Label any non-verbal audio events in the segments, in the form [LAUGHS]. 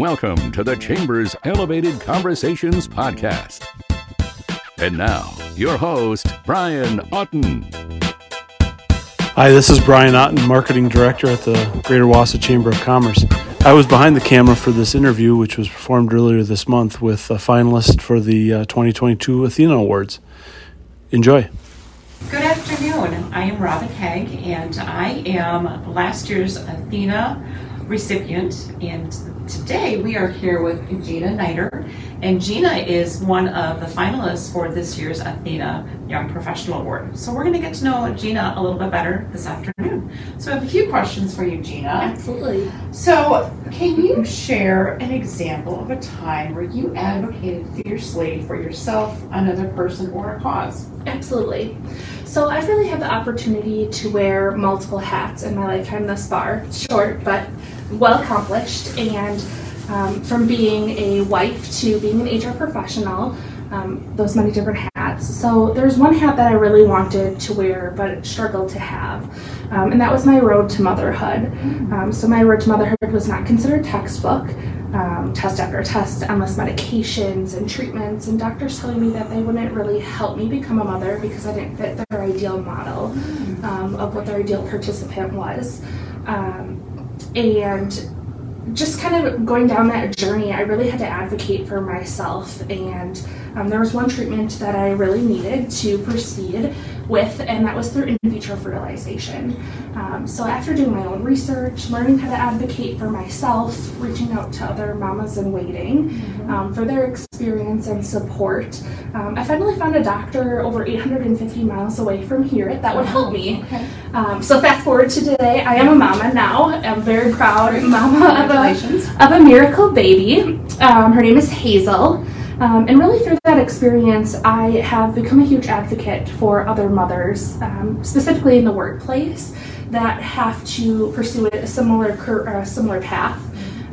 Welcome to the Chambers Elevated Conversations Podcast. And now, your host, Brian Otten. Hi, this is Brian Otten, Marketing Director at the Greater Wausau Chamber of Commerce. I was behind the camera for this interview, which was performed earlier this month with a finalist for the uh, 2022 Athena Awards. Enjoy. Good afternoon. I am Robin Haig, and I am last year's Athena recipient. And today we are here with Gina Niter. And Gina is one of the finalists for this year's Athena Young Professional Award. So we're going to get to know Gina a little bit better this afternoon. So I have a few questions for you, Gina. Absolutely. So, can you share an example of a time where you advocated fiercely for yourself, another person, or a cause? Absolutely. So I've really had the opportunity to wear multiple hats in my lifetime thus far. Short, but well accomplished. And um, from being a wife to being an HR professional, um, those many different hats. So there's one hat that I really wanted to wear but struggled to have, um, and that was my road to motherhood. Um, so my road to motherhood was not considered textbook. Um, test after test, endless medications and treatments, and doctors telling me that they wouldn't really help me become a mother because I didn't fit their ideal model um, of what their ideal participant was. And just kind of going down that journey, I really had to advocate for myself. And um, there was one treatment that I really needed to proceed with, and that was through in vitro fertilization. Um, so, after doing my own research, learning how to advocate for myself, reaching out to other mamas in waiting um, for their experience and support, um, I finally found a doctor over 850 miles away from here that would help me. Um, so, fast forward to today, I am a mama now. I'm very proud mama of a, of a miracle baby. Um, her name is Hazel. Um, and really, through that experience, I have become a huge advocate for other mothers, um, specifically in the workplace, that have to pursue a similar a similar path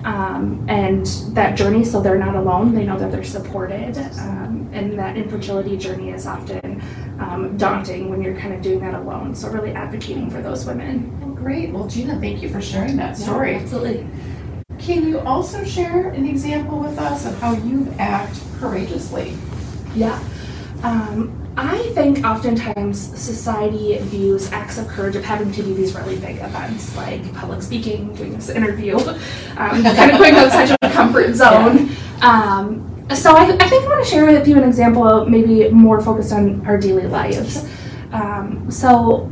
um, and that journey, so they're not alone. They know that they're supported, um, and that infertility journey is often um, daunting when you're kind of doing that alone. So, really advocating for those women. Well, great. Well, Gina, thank you for sharing that story. Yeah, absolutely. Can you also share an example with us of how you've acted courageously? Yeah. Um, I think oftentimes society views acts of courage of having to do these really big events like public speaking, doing this interview, [LAUGHS] um, kind of going outside of your comfort [LAUGHS] zone. Um, so I, I, think I want to share with you an example, maybe more focused on our daily lives. Um, so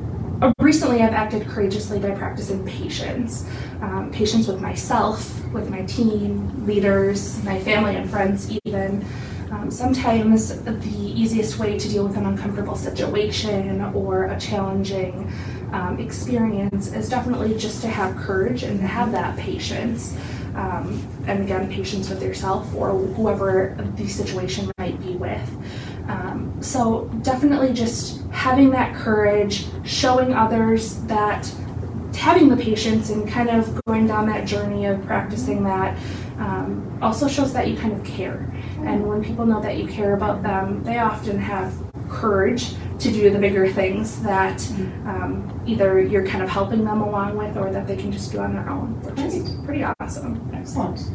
recently I've acted courageously by practicing patience. Um, patience with myself, with my team, leaders, my family and friends even. Um, sometimes the easiest way to deal with an uncomfortable situation or a challenging um, experience is definitely just to have courage and to have that patience. Um, and again, patience with yourself or whoever the situation might be with. Um, so, definitely just having that courage, showing others that having the patience and kind of going down that journey of practicing that um, also shows that you kind of care. And when people know that you care about them, they often have courage to do the bigger things that um, either you're kind of helping them along with or that they can just do on their own, which is pretty awesome. Excellent.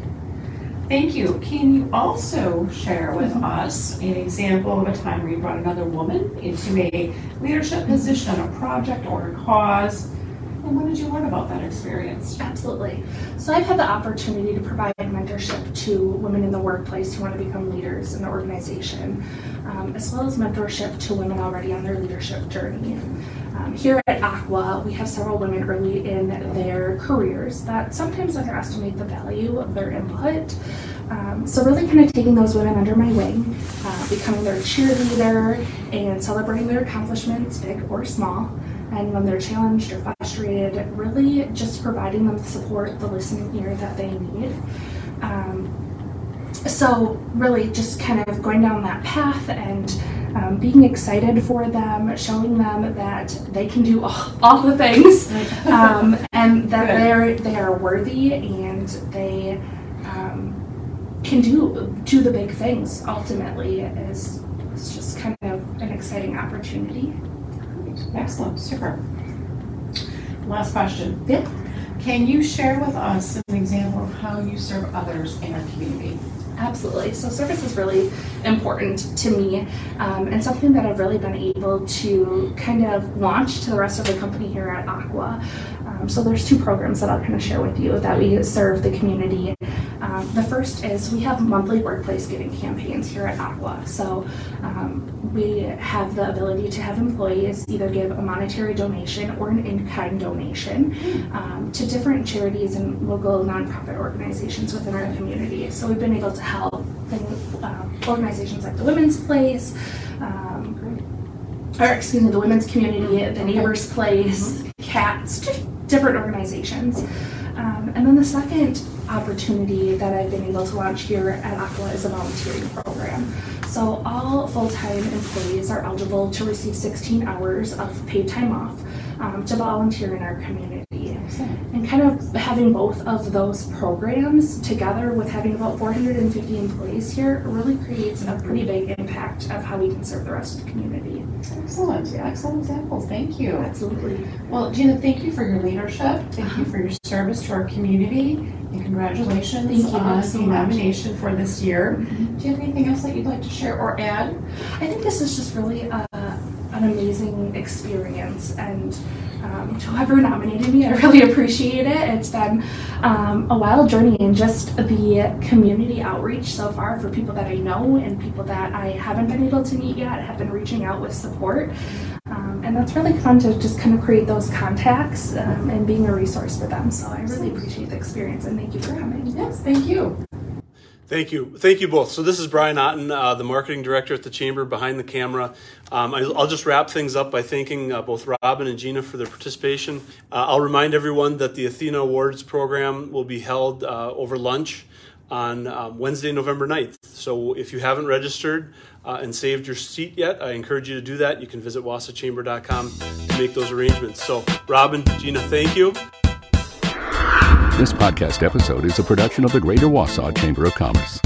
Thank you. Can you also share with us an example of a time where you brought another woman into a leadership position on a project or a cause? And what did you learn about that experience? Absolutely. So I've had the opportunity to provide mentorship to women in the workplace who want to become leaders in the organization, um, as well as mentorship to women already on their leadership journey. Um, here at Aqua, we have several women early in their careers that sometimes underestimate the value of their input. Um, so really kind of taking those women under my wing, uh, becoming their cheerleader and celebrating their accomplishments, big or small, and when they're challenged or frustrated, really just providing them the support, the listening ear that they need. Um, so, really, just kind of going down that path and um, being excited for them, showing them that they can do all, all the things, um, and that [LAUGHS] they're they are worthy and they can do do the big things. Ultimately, is it's just kind of an exciting opportunity. Excellent, super. Last question. Yeah. Can you share with us an example of how you serve others in our community? Absolutely. So service is really important to me um, and something that I've really been able to kind of launch to the rest of the company here at Aqua. Um, so there's two programs that I'll kind of share with you that we serve the community. Um, the first is we have monthly workplace giving campaigns here at Aqua. So um, we have the ability to have employees either give a monetary donation or an in-kind donation um, to different charities and local nonprofit organizations within our community. So we've been able to help um, organizations like the Women's Place, um, or excuse me, the Women's Community, the Neighbors Place, CATS, just different organizations. Um, and then the second opportunity that I've been able to launch here at Aqua is a volunteering program. So all full-time employees are eligible to receive 16 hours of paid time off um, to volunteer in our community. And kind of having both of those programs together with having about 450 employees here really creates a pretty big impact of how we can serve the rest of the community. Excellent, excellent examples. Thank you. Absolutely. Well, Gina, thank you for your leadership. Thank you for your service to our community, and congratulations Thank you on so the much. nomination for this year. Mm-hmm. Do you have anything else that you'd like to share or add? I think this is just really a, an amazing experience, and um, to whoever nominated me, I really [LAUGHS] appreciate it. It's been um, a wild journey, and just the community outreach so far for people that I know and people that I haven't been able to meet yet have been reaching out with support. Um, and that's really fun to just kind of create those contacts um, and being a resource for them. So I really appreciate the experience, and thank you for coming. Yes, thank you. Thank you. Thank you both. So, this is Brian Otten, uh, the marketing director at the Chamber behind the camera. Um, I, will just wrap things up by thanking uh, both Robin and Gina for their participation. Uh, I'll remind everyone that the Athena Awards program will be held uh, over lunch on um, Wednesday, November 9th. So, if you haven't registered uh, and saved your seat yet, I encourage you to do that. You can visit wausauchamber.com to make those arrangements. So, Robin, Gina, thank you. This podcast episode is a production of the Greater Wausau Chamber of Commerce.